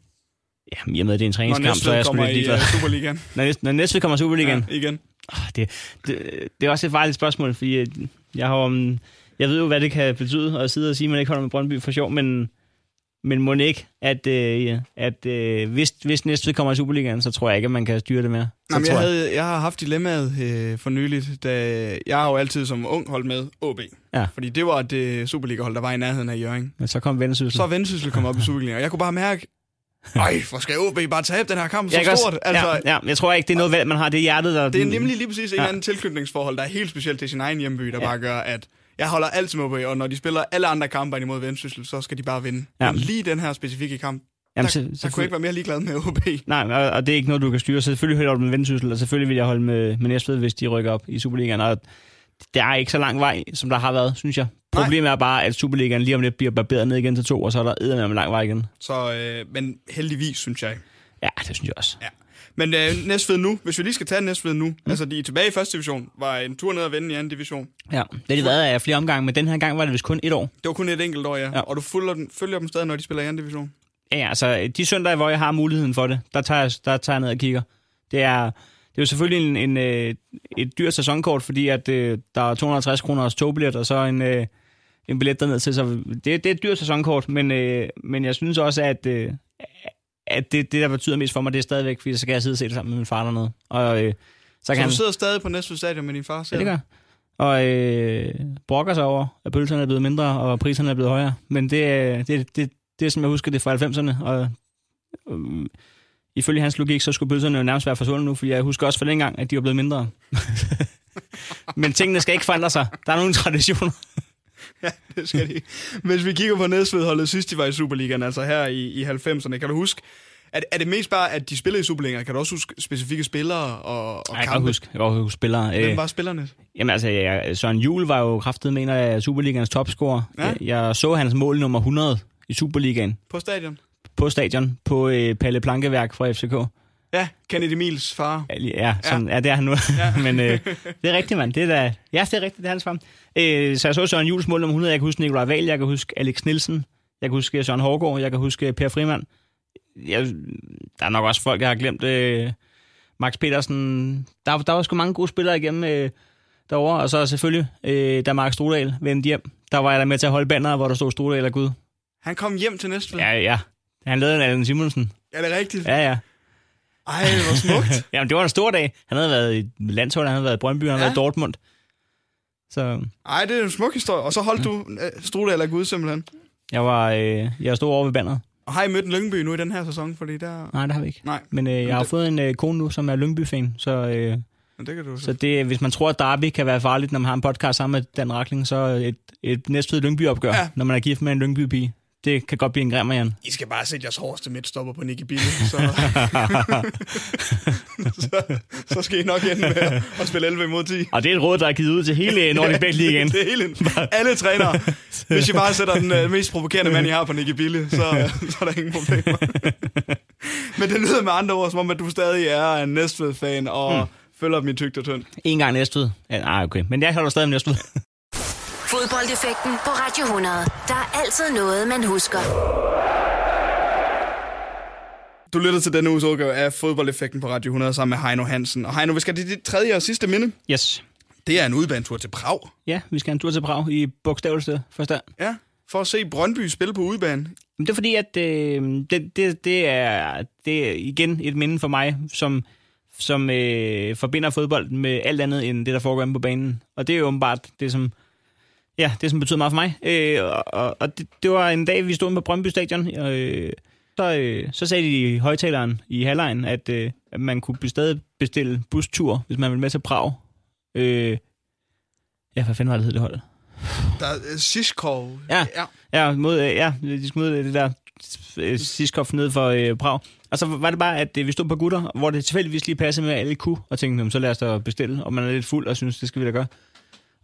Jamen, i og med, det er en træningskamp, så er jeg sgu lidt ligeglad. [LAUGHS] Når Næstved kommer i Superligaen. når Næstved kommer i Superligaen? Ja, igen. Oh, det, det, det er også et farligt spørgsmål, fordi øh, jeg har um, jeg ved jo, hvad det kan betyde at sidde og sige, at man ikke holder med Brøndby for sjov, men, men må ikke, at, øh, at øh, hvis, hvis næste kommer i Superligaen, så tror jeg ikke, at man kan styre det mere. Jamen, jeg, havde, jeg har haft dilemmaet øh, for nyligt, da jeg har jo altid som ung holdt med OB. Ja. Fordi det var det Superliga-hold, der var i nærheden af Jørgen. Men så kom Vendsyssel. Så Vendsyssel kom op i Superligaen, og jeg kunne bare mærke, ej, hvor skal OB bare tabe den her kamp så stort? Også, altså, ja, ja, jeg tror ikke, det er noget man har. Det er hjertet, der... Det er nemlig lige præcis en ja. anden tilknytningsforhold, der er helt specielt til sin egen hjemby, der ja. bare gør, at jeg holder altid med OB, og når de spiller alle andre kampe imod Vendsyssel, så skal de bare vinde. Ja. Men lige den her specifikke kamp, Jamen, der, så, så kunne jeg ikke være mere ligeglad med OB. Nej, og, og det er ikke noget, du kan styre. Så selvfølgelig holder du med Vendsyssel, og selvfølgelig vil jeg holde med, med Næstved, hvis de rykker op i Superligaen. Og der er ikke så lang vej, som der har været, synes jeg. Problemet Nej. er bare, at Superligaen lige om lidt bliver barberet ned igen til to, og så er der eddermame lang vej igen. Så, øh, men heldigvis, synes jeg. Ja, det synes jeg også. Ja. Men øh, Næstved nu, hvis vi lige skal tage Næstved nu, mm. altså de er tilbage i første division, var en tur ned og vende i anden division. Ja, det har de været af flere omgange, men den her gang var det vist kun et år. Det var kun et enkelt år, ja. ja. Og du følger dem, følger dem stadig, når de spiller i anden division? Ja, altså de søndage, hvor jeg har muligheden for det, der tager jeg, der tager jeg ned og kigger. Det er, det er jo selvfølgelig en, en, øh, et dyrt sæsonkort, fordi at, øh, der er 250 kroner togbillet, og så en, øh, en billet derned til. Så det, det er et dyrt sæsonkort, men, øh, men jeg synes også, at, øh, at det, det, der betyder mest for mig, det er stadigvæk, fordi så skal jeg sidde og se det sammen med min far dernede. Og, øh, så, kan så han, du sidder stadig på Næstved Stadion med din far? Ja, det gør Og øh, brokker sig over, at pølserne er blevet mindre, og priserne er blevet højere. Men det, det, det, det er, som jeg husker det fra 90'erne, og øh, ifølge hans logik, så skulle pølserne jo nærmest være forsvundet nu, for jeg husker også for dengang, at de var blevet mindre. [LAUGHS] Men tingene skal ikke forandre sig. Der er nogle traditioner. [LAUGHS] ja, det skal de. Hvis vi kigger på Næstved-holdet sidst, de var i Superligaen, altså her i, i 90'erne, kan du huske, er, er det mest bare, at de spiller i Superligaen? Kan du også huske specifikke spillere og, og jeg kan huske, jeg kan huske spillere. Hvem Øh, var spillerne? Jamen altså, jeg, Søren Juhl var jo kraftet med en af Superligaens topscorer. Ja. Jeg, jeg så hans mål nummer 100 i Superligaen På stadion? På stadion på øh, Palle Plankeværk fra FCK. Ja, Kennedy Emils far. Ja, sådan, ja. ja det er han nu. Ja. [LAUGHS] Men øh, det er rigtigt, mand. Det er da, ja, det er rigtigt, det er hans far. Øh, så jeg så Søren Jules mål nummer 100. Jeg kan huske Nikolaj Wahl, jeg kan huske Alex Nielsen, jeg kan huske Søren Hårgaard, jeg kan huske Per Frimand. Jeg, der er nok også folk, jeg har glemt. Øh, Max Petersen. Der, der var sgu mange gode spillere igennem øh, derovre. Og så selvfølgelig, øh, da Mark Strudal vendte hjem, der var jeg der med til at holde banner, hvor der stod Strudal og Gud. Han kom hjem til Næstved. Ja, ja. Han lavede en Allen Simonsen. Er det rigtigt? Ja, ja. Ej, hvor smukt. [LAUGHS] Jamen, det var en stor dag. Han havde været i landshold, han havde været i Brøndby, han havde Ja. været i Dortmund. Så Ej, det er en smuk historie. Og så holdt du uh, Strude eller Gud simpelthen. jeg var, øh, jeg stod over ved banneret. Og har I mødt en Lyngby nu i den her sæson? Fordi der... Nej, det har vi ikke. Nej, Men øh, jeg har det- fået en øh, kone nu, som er Lyngby-fan, så, øh, men det kan du så det, hvis man tror, at Derby kan være farligt, når man har en podcast sammen med Dan Rakling, så et, et næstved Lyngby-opgør, Ja. ja. når man er gift med en Lyngby-pige. Det kan godt blive en grimmer, Jan. I skal bare sætte jeres hårdeste midtstopper på Nicky Bille, så... [LAUGHS] [LAUGHS] så, så skal I nok ende med at- spille 11 imod 10. Og det er et råd, der er givet ud til hele [LAUGHS] Nordic Bet Ligaen. det er hele, alle trænere. Hvis I bare sætter den uh, mest provokerende mand, I har på Nicky Bille, så, så er der ingen problemer. Men det lyder med andre ord, som om, at du stadig er en Næstved-fan og mm. følger dem i tygt og tyndt. En gang næstved. Ja, nej, okay. Men jeg holder stadig med næstved. Fodboldeffekten på Radio 100. Der er altid noget, man husker. Du lytter til denne uges udgave af Fodboldeffekten på Radio 100 sammen med Heino Hansen. Og Heino, vi skal til dit tredje og sidste minde. Yes. Det er en udbanetur til Prag. Ja, vi skal en tur til Prag i bogstaveligste forstand. Ja, for at se Brøndby spille på udebane. Men det er fordi, at øh, det, det, det, er, det er igen et minde for mig, som, som øh, forbinder fodbold med alt andet end det, der foregår inde på banen. Og det er jo åbenbart det, som, ja, det, som betyder meget for mig. Øh, og og, og det, det var en dag, vi stod på Brøndby Stadion. Øh, så, øh, så sagde de i højtaleren i halvlejen, at, øh, at man kunne stadig bestille bustur, hvis man ville med til Prag. Øh, ja, hvad fanden var det hed det hold? Der er uh, Siskov. Ja. ja. Ja, mod, øh, ja, de skulle mod det der øh, Siskov ned for øh, Prag. Og så var det bare, at øh, vi stod på gutter, hvor det tilfældigvis lige passede med, at alle kunne, og tænkte, "Jamen, så lad os da bestille, og man er lidt fuld og synes, det skal vi da gøre.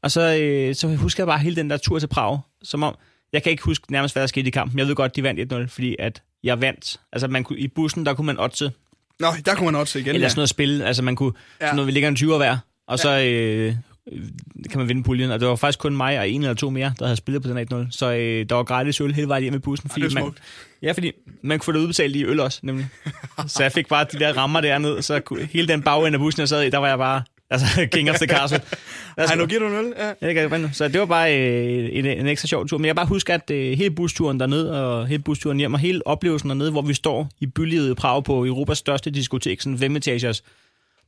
Og så, øh, så husker jeg bare hele den der tur til Prag, som om, jeg kan ikke huske nærmest, hvad der skete i kampen. Jeg ved godt, de vandt 1-0, fordi at jeg vandt. Altså, man kunne, i bussen, der kunne man oddse, Nå, der kunne man også se igen. eller ja. sådan noget spil. Altså, man kunne, Ja. ja. sådan noget, vi ligger en 20'er hver, og så øh, øh, kan man vinde puljen. Og det var faktisk kun mig og en eller to mere, der havde spillet på den 1-0. Så øh, der var gratis øl hele vejen hjem i bussen. det er man, smukt. ja, fordi man kunne få det udbetalt i øl også, nemlig. [LAUGHS] så jeg fik bare de der rammer derned, så kunne, hele den bagende af bussen, jeg sad i, der var jeg bare, altså, [LAUGHS] king of the castle. Ej, nu giver du en øl. Ja. Ja, det kan jeg. Så det var bare øh, en, en ekstra sjov tur. Men jeg bare husker, at øh, hele busturen derned og hele busturen hjem og hele oplevelsen dernede, hvor vi står i bylivet i Prag på Europas største diskotek, sådan fem etagers.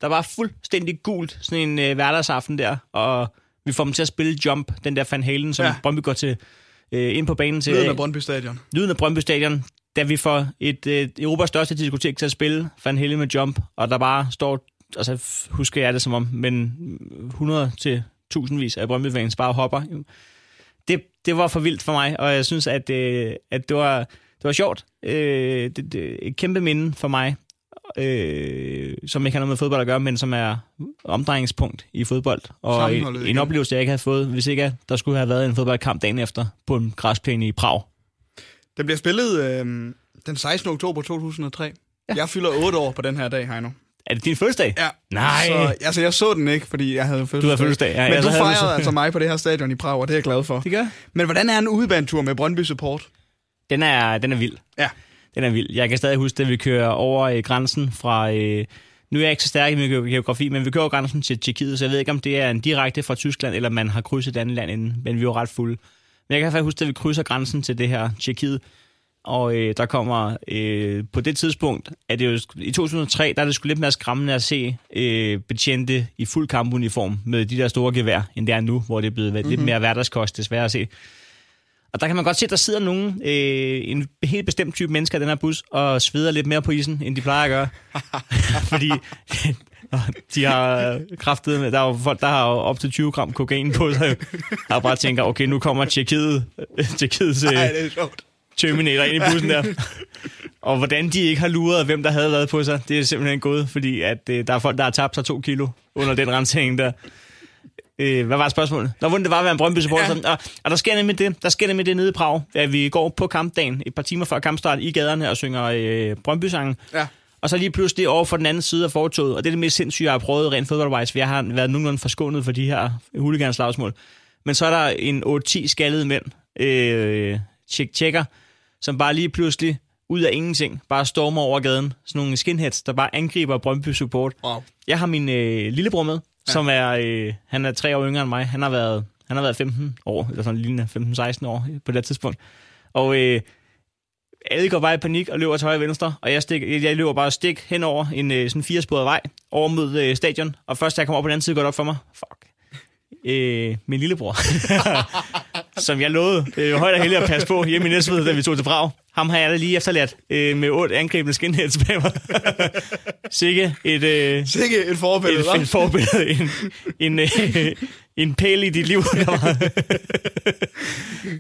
Der var fuldstændig gult sådan en øh, hverdagsaften der, og vi får dem til at spille Jump, den der Van Halen, som ja. Brøndby går til, øh, ind på banen til. Lyden af Brøndby Stadion. lyden af Brøndby Stadion, da vi får et øh, Europas største diskotek til at spille Van Halen med Jump, og der bare står, altså husker jeg det som om, men 100 til tusindvis af Brøndby bare hopper. Det, det var for vildt for mig, og jeg synes, at, øh, at det, var, det var sjovt. Øh, det, det, et kæmpe minde for mig, øh, som ikke har noget med fodbold at gøre, men som er omdrejningspunkt i fodbold. Og en, en oplevelse, jeg ikke havde fået, hvis ikke der skulle have været en fodboldkamp dagen efter på en græsplæne i Prag. Den bliver spillet øh, den 16. oktober 2003. Ja. Jeg fylder 8 år på den her dag, Heino. Er det din fødselsdag? Ja. Nej. Så, altså, jeg så den ikke, fordi jeg havde fødselsdag. Du havde fødselsdag, ja. Men Ja, du fejrede så- altså mig på det her stadion i Prag, og det er jeg glad for. Det gør Men hvordan er en udebanetur med Brøndby Support? Den er, den er vild. Ja. Den er vild. Jeg kan stadig huske, at vi kører over øh, grænsen fra... Øh, nu er jeg ikke så stærk i min ge- geografi, men vi kører over grænsen til Tjekkiet, så jeg ved ikke, om det er en direkte fra Tyskland, eller man har krydset et andet land inden, men vi var ret fulde. Men jeg kan faktisk huske, at vi krydser grænsen til det her Tjekkiet, og øh, der kommer øh, på det tidspunkt, at det jo, i 2003, der er det sgu lidt mere skræmmende at se øh, betjente i fuld kampuniform med de der store gevær, end det er nu, hvor det er blevet mm-hmm. lidt mere hverdagskost, desværre at se. Og der kan man godt se, at der sidder nogen, øh, en helt bestemt type mennesker i den her bus, og sveder lidt mere på isen, end de plejer at gøre. [LAUGHS] Fordi de har kraftet med, der er jo folk, der har op til 20 gram kokain på sig, har bare tænker, okay, nu kommer Tjekkiet, Tjekkiets Ej, det er sjovt. Terminator ind i bussen der. Og hvordan de ikke har luret, hvem der havde været på sig, det er simpelthen gået, fordi at, øh, der er folk, der har tabt sig to kilo under den rensning der. Øh, hvad var spørgsmålet? Nå, hvordan det var at være en brøndby supporter. Ja. Og, og, der sker nemlig det, der sker nemlig det nede i Prag, at vi går på kampdagen et par timer før kampstart i gaderne og synger øh, brøndby-sangen. Ja. Og så lige pludselig over for den anden side af fortoget, og det er det mest sindssyge, jeg har prøvet rent fodboldwise, for jeg har været nogenlunde forskånet for de her huliganslagsmål. Men så er der en 8-10 skaldede mænd, øh, tjek tjekker, som bare lige pludselig ud af ingenting, bare stormer over gaden. Sådan nogle skinheads, der bare angriber Brøndby Support. Wow. Jeg har min øh, lillebror med, ja. som er, øh, han er tre år yngre end mig. Han har været, han har været 15 år, eller sådan lignende 15-16 år på det tidspunkt. Og øh, alle går bare i panik og løber til højre og venstre, og jeg, stik, jeg løber bare stik hen over en øh, sådan firesporet vej, over mod øh, stadion, og først da jeg kommer op på den anden side, går det op for mig, fuck, øh, min lillebror, [LAUGHS] [LAUGHS] som jeg lovede øh, højt og heldigt at passe på hjemme i Næstved, da vi tog til Prag. Ham har jeg da lige efterladt øh, med otte angribende skinheads bag mig. [LAUGHS] Sikke et... Øh, Sikke et forbillede, et, et forbillede. En, en, øh, en pæl i dit liv.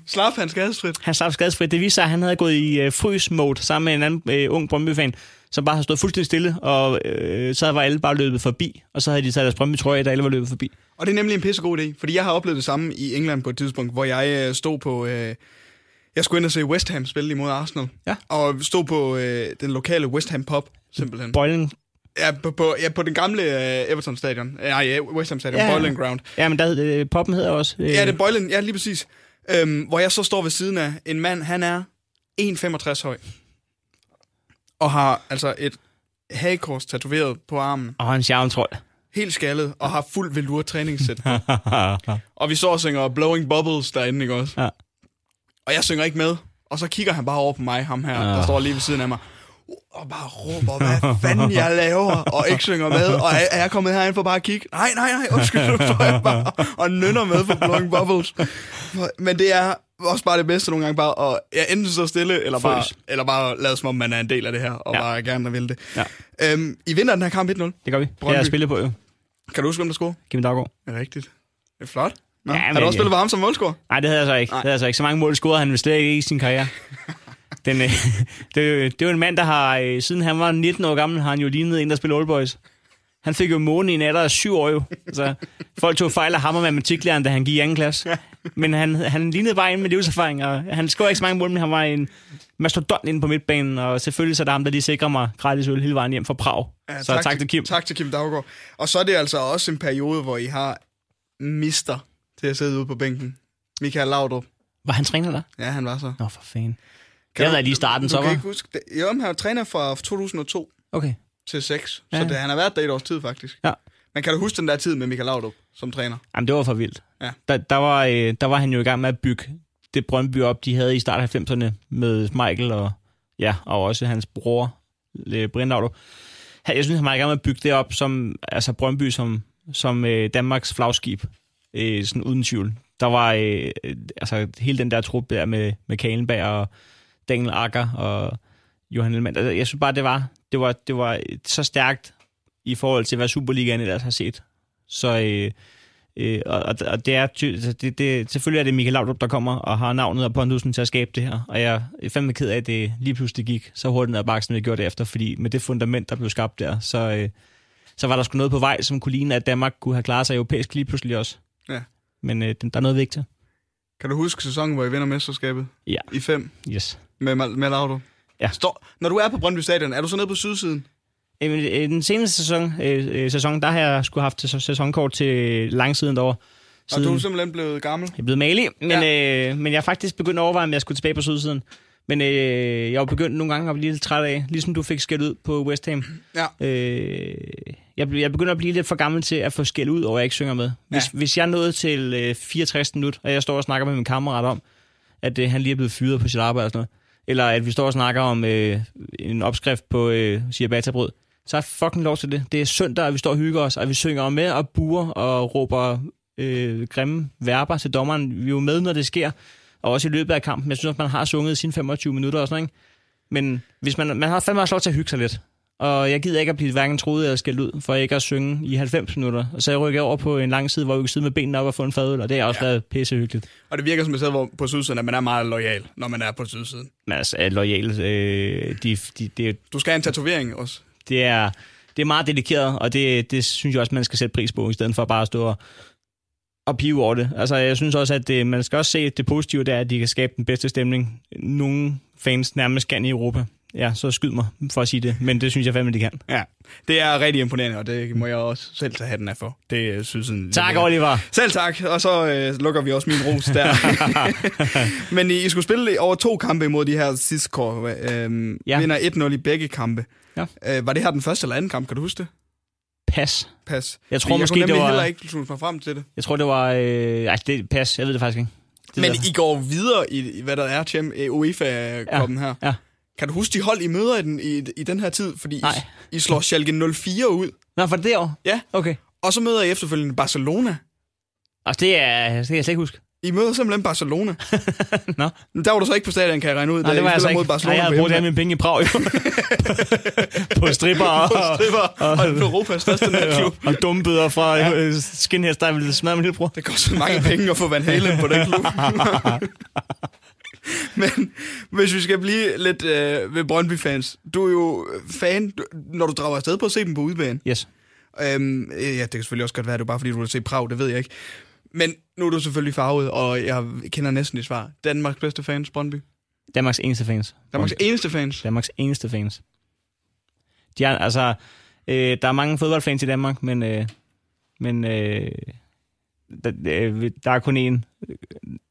Slap han skadesfrit? Han slap skadesfrit. Det viser sig, at han havde gået i øh, frys-mode sammen med en anden øh, ung Brøndby-fan, som bare har stået fuldstændig stille, og øh, så var alle bare løbet forbi, og så havde de taget deres Brøndby-trøje, da alle var løbet forbi. Og det er nemlig en pissegod idé, fordi jeg har oplevet det samme i England på et tidspunkt, hvor jeg øh, stod på... Øh, jeg skulle ind og se West Ham spille imod Arsenal. Ja. Og stod på øh, den lokale West Ham pub, simpelthen. Boiling. Ja, på, på, ja, på den gamle øh, Everton-stadion. Øh, Nej, West Ham-stadion. Ja, Ja, ja. Boiling Ground. Ja, men der, hed- øh, poppen hedder også... Øh, Ja, det er Boiling. Ja, lige præcis. Øhm, hvor jeg så står ved siden af en mand, han er 1,65 høj. Og har altså et hagekors tatoveret på armen. Og en charmetrol. Helt skaldet, og har fuld velour træningssæt på. [LAUGHS] Og vi så og synger Blowing Bubbles derinde, ikke også? Ja. Og jeg synger ikke med. Og så kigger han bare over på mig, ham her, der Ah. står lige ved siden af mig. Og bare råber, hvad fanden jeg laver, og ikke synger med. Og er, er jeg kommet herind for bare at kigge? Nej, nej, nej, undskyld, nu står jeg bare og nynner med på Blowing Bubbles. Men det er også bare det bedste nogle gange bare at ja, enten stå stille, eller bare, eller bare lade som om, man er en del af det her, og Ja. ja. bare gerne vil det. Ja. Øhm, I vinder den her kamp 1-0. Det gør vi. Det Brøndby. har jeg spillet på, jo. Kan du huske, hvem der scorer? Kim Daggaard. Rigtigt. Det er flot. Nå. Ja, Ja, har men, du også spillet for ham som målscorer? Nej, det havde jeg så ikke. Nej. Det havde jeg så ikke. Så mange mål scorede han vist slet ikke i sin karriere. [LAUGHS] Den, øh, [LAUGHS] det, er det er jo en mand, der har, øh, siden han var 19 år gammel, har han jo lignet en, der spiller Old Boys. Han fik jo måne i en alder af syv år jo. Altså, folk tog fejl af ham og matematiklæreren, da han gik i anden klasse. [LAUGHS] Men han, han lignede bare en med livserfaring, og han scorede ikke så mange mål, men han var en mastodont inde på midtbanen, og selvfølgelig så er det ham, der lige sikrer mig gratis øl hele vejen hjem fra Prag. Ja, så tak, tak til Kim. Tak til Kim Daggaard. Og så er det altså også en periode, hvor I har mister til at sidde ude på bænken. Michael Laudrup. Var han træner der? Ja, han var så. Nå, for fanden. Kan Jeg havde lige i starten, så var. ikke huske det. Jo, han var træner fra 2002 Okay. til 6. Ja. Så det, han har været der i et års tid, faktisk. Ja. Men kan du huske den der tid med Michael Laudrup som træner? Jamen, det var for vildt. Ja. Der, der, var, øh, der var han jo i gang med at bygge det Brøndby op, de havde i start af 90'erne med Michael og, ja, og også hans bror, øh, Brindavlo. Jeg synes, han var i gang med at bygge det op som altså Brøndby som, som øh, Danmarks flagskib, øh, sådan uden tvivl. Der var øh, øh altså hele den der trup der med, med Kalenberg og Daniel Akker og Johan Ellemann. Altså, jeg synes bare, det var, det var, det var så stærkt i forhold til, hvad Superligaen ellers har set. Så øh, øh, og, og- det er altså, det, det, selvfølgelig er det Michael Laudrup, der kommer og har navnet og pondusen til at skabe det her. Og jeg er fandme ked af, at det lige pludselig gik så hurtigt ned ad bakken, som det gjorde det efter. Fordi med det fundament, der blev skabt der, så, øh, så var der sgu noget på vej, som kunne ligne, at Danmark kunne have klaret sig europæisk lige pludselig også. Ja. Men øh, der er noget vigtigt. Kan du huske sæsonen, hvor I vinder mesterskabet? Ja. I 5 Yes. med, med Laudrup? Ja. Står, når du er på Brøndby Stadion, er du så nede på sydsiden? Jamen, øh, den seneste sæson, øh, øh, sæson, der har jeg skulle haft sæson- sæsonkort til langsiden derovre. Og du er simpelthen blevet gammel? Jeg er blevet malig, men, ja. øh, men jeg har faktisk begyndt at overveje, om jeg skulle tilbage på sydsiden. Men øh, jeg var begyndt nogle gange at blive lidt træt af, ligesom du fik skæld ud på West Ham. Ja. Øh, jeg, jeg begynder at blive lidt for gammel til at få skæld ud, og jeg ikke synger med. Hvis, Ja. hvis jeg nåede til øh, 64 minut, og jeg står og snakker med min kammerat om, at øh, han lige er blevet fyret på sit arbejde og sådan noget, eller at vi står og snakker om øh, en opskrift på øh, ciabatta-brød, så er fucking lov til det. Det er søndag, og vi står og hygger os, og vi synger med og buer og råber øh, grimme verber til dommeren. Vi er jo med, når det sker, og også i løbet af kampen. Jeg synes, at man har sunget sine 25 minutter og sådan ikke? Men hvis man, man har fandme også lov til at hygge sig lidt. Og jeg gider ikke at blive hverken troet eller skældt ud, for ikke at synge i 90 minutter. Og så jeg rykker over på en lang side, hvor jeg kan sidde med benene op og få en fadøl, og det har også ja. været pissehyggeligt. Og det virker som et sted hvor, på sydsiden, at man er meget lojal, når man er på sydsiden. Men altså, er lojal, øh, de, de, de, Du skal have en tatovering også det er, det er meget dedikeret, og det, det synes jeg også, man skal sætte pris på, i stedet for bare at stå og, og pive over det. Altså, jeg synes også, at det, man skal også se det positive, det er, at de kan skabe den bedste stemning, nogle fans nærmest kan i Europa. Ja, så skyd mig for at sige det, men det synes jeg fandme, de kan. Ja, det er rigtig imponerende, og det må jeg også selv tage hatten af for. Det øh, synes jeg... Tak, Oliver. Selv tak, og så øh, lukker vi også min ros der. [LAUGHS] Men I, I skulle spille over to kampe imod de her Siskor. Øh, Ja. ja. Vinder 1-0 i begge kampe. Ja. Øh, var det her den første eller anden kamp, kan du huske det? Pas. Pas. Jeg tror måske, jeg kunne det var- heller ikke slutte mig frem til det. Jeg tror, det var... Øh, ej, det pas. Jeg ved det faktisk ikke. Det Men der. I går videre i, hvad der er Champ, øh, UEFA-koppen her. Ja. Kan du huske de hold, I møder i den, i, i den her tid? Fordi Nej. I, I slår Schalke 04 ud, Nå, for det år? Ja. Okay. og så møder I efterfølgende Barcelona. Altså, det, er, det kan jeg slet ikke huske. I møder simpelthen Barcelona. [LAUGHS] Nå. Der var du så ikke på stadion, kan jeg regne ud. Nej, det var jeg altså mod ikke. Barcelona Nej, jeg havde brugt mine penge i Prag, jo. [LAUGHS] [LAUGHS] på stripper og, På stripper og Europas største natklub. og dumbøder fra ja. skinheads, der ville smadre min lillebror. Det koster mange penge at få Van Halen på den klub. [LAUGHS] Men hvis vi skal blive lidt øh, ved Brøndby-fans. Du er jo fan, du, når du drager afsted på at se dem på udebane. Yes. Øhm, ja, det kan selvfølgelig også godt være, at det er bare fordi, du vil se Prag, det ved jeg ikke. Men nu er du selvfølgelig farvet, og jeg kender næsten dit svar. Danmarks bedste fans, Brøndby. Danmarks eneste fans. Danmarks eneste fans. Danmarks eneste fans. De er, altså, øh, der er mange fodboldfans i Danmark, men, øh, men øh, der, øh, der er kun én øh,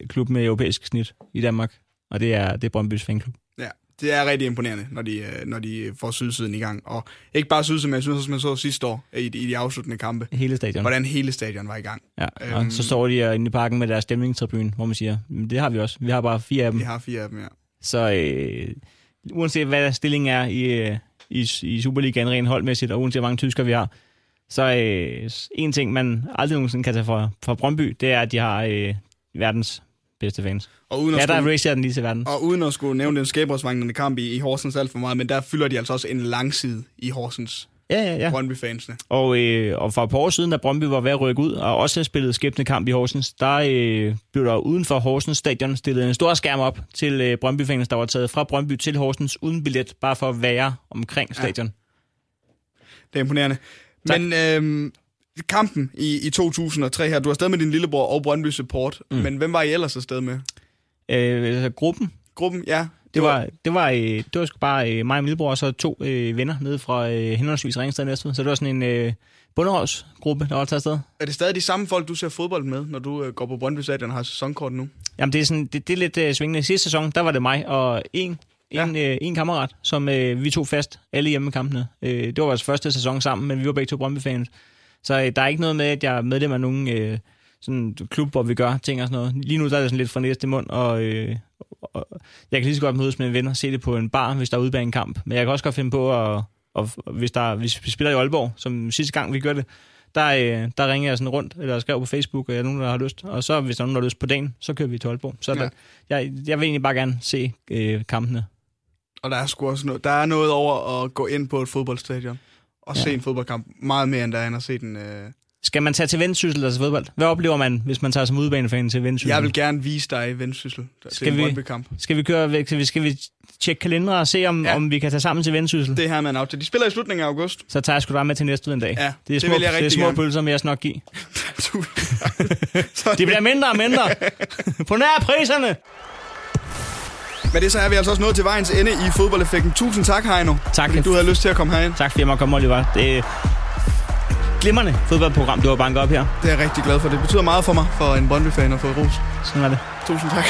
klub med europæisk snit i Danmark, og det er, det er Brøndbys fanklub. Ja, det er rigtig imponerende, når de, øh, når de får sydsiden i gang. Og ikke bare sydsiden, men jeg synes også, man så sidste år i, de- i de afsluttende kampe, Hele stadion. hvordan hele stadion var i gang. Ja, og Øhm. så står de inde i parken med deres stemningstribune, hvor man siger, "Men det har vi også. Vi har bare fire af dem. Vi har fire af dem, ja. Så øh, uanset hvad stillingen er i, øh, i, i Superligaen rent holdmæssigt, og uanset hvor mange tyskere vi har, så øh, en ting, man aldrig nogensinde kan tage fra, fra Brøndby, det er, at de har øh, verdens bedste fans. Og uden at, Ja, der skulle, racer den lige til verdens. og uden at skulle nævne den skæbrodsvangende kamp i, i Horsens alt for meget, men der fylder de altså også en langside i Horsens, Ja, ja, ja. Brøndby-fansene. Og, øh, og for et par år siden, da Brøndby var ved at rykke ud, og også havde spillet skæbne kamp i Horsens, der øh, blev der uden for Horsens stadion stillet en stor skærm op til øh, Brøndby-fans, der var taget fra Brøndby til Horsens uden billet, bare for at være omkring stadion. Det er imponerende. Tak. Men øhm, kampen i, i 2003 her, du er afsted med din lillebror og Brøndby Support, mm. men hvem var I ellers afsted med? Øh, altså, gruppen, Gruppen, ja. Det var, det var, øh, det var sgu bare øh, mig og min lillebror, og så to øh, venner nede fra øh, henholdsvis Ringsted og Næstved. Så det var sådan en øh, bunderådsgruppe, der var taget afsted. Er det stadig de samme folk, du ser fodbold med, når du øh, går på Brøndby Stadion og har sæsonkort nu? Jamen, det er, sådan, det, det er lidt øh, svingende. Sidste sæson, der var det mig og en, en, øh, en kammerat, som øh, vi tog fast alle hjemmekampene. Øh, det var vores første sæson sammen, men vi var begge to Brøndby-fans. Så øh, der er ikke noget med, at jeg er medlem af nogen øh, sådan klub, hvor vi gør ting og sådan noget. Lige nu der er det sådan lidt fra næste mund, og, øh, og jeg kan lige så godt mødes med en ven og se det på en bar, hvis der er ude bag en kamp. Men jeg kan også godt finde på, at, og, hvis, der, hvis vi spiller i Aalborg, som sidste gang vi gør det, der, øh, der ringer jeg sådan rundt, eller skriver på Facebook, og jeg er nogen, der har lyst. Og så, hvis der er nogen, der har lyst på dagen, så kører vi til Aalborg. Så ja. der, jeg, jeg vil egentlig bare gerne se øh, kampene. Og der er sgu også noget, der er noget over at gå ind på et fodboldstadion og ja. Se en fodboldkamp. Meget mere, end der er at se den... Øh... Skal man tage til vendsyssel til fodbold? Hvad oplever man, hvis man tager som udebanefan til vendsyssel? Jeg vil gerne vise dig vendsyssel til Skal en vi- Brøndby-kamp. Skal vi, køre, skal vi, skal vi tjekke kalendere og se, om, Ja. om vi kan tage sammen til vendsyssel? Det her med en aftale. De spiller i slutningen af august. Så tager jeg sgu da med til næste en dag. Ja, det er det små, vil jeg det er små gerne. pølser, men jeg skal nok give. [LAUGHS] [LAUGHS] Så- De bliver mindre og mindre. [LAUGHS] På nær priserne. Men det så er vi altså også nået til vejens ende i fodboldeffekten. Tusind tak, Heino. Tak. Fordi du havde lyst til at komme herind. Tak fordi jeg måtte komme, Oliver. Det glimrende fodboldprogram, du har banket op her. Det er jeg rigtig glad for. Det betyder meget for mig, for en Brøndby-fan at få ros. Sådan er det. Tusind tak.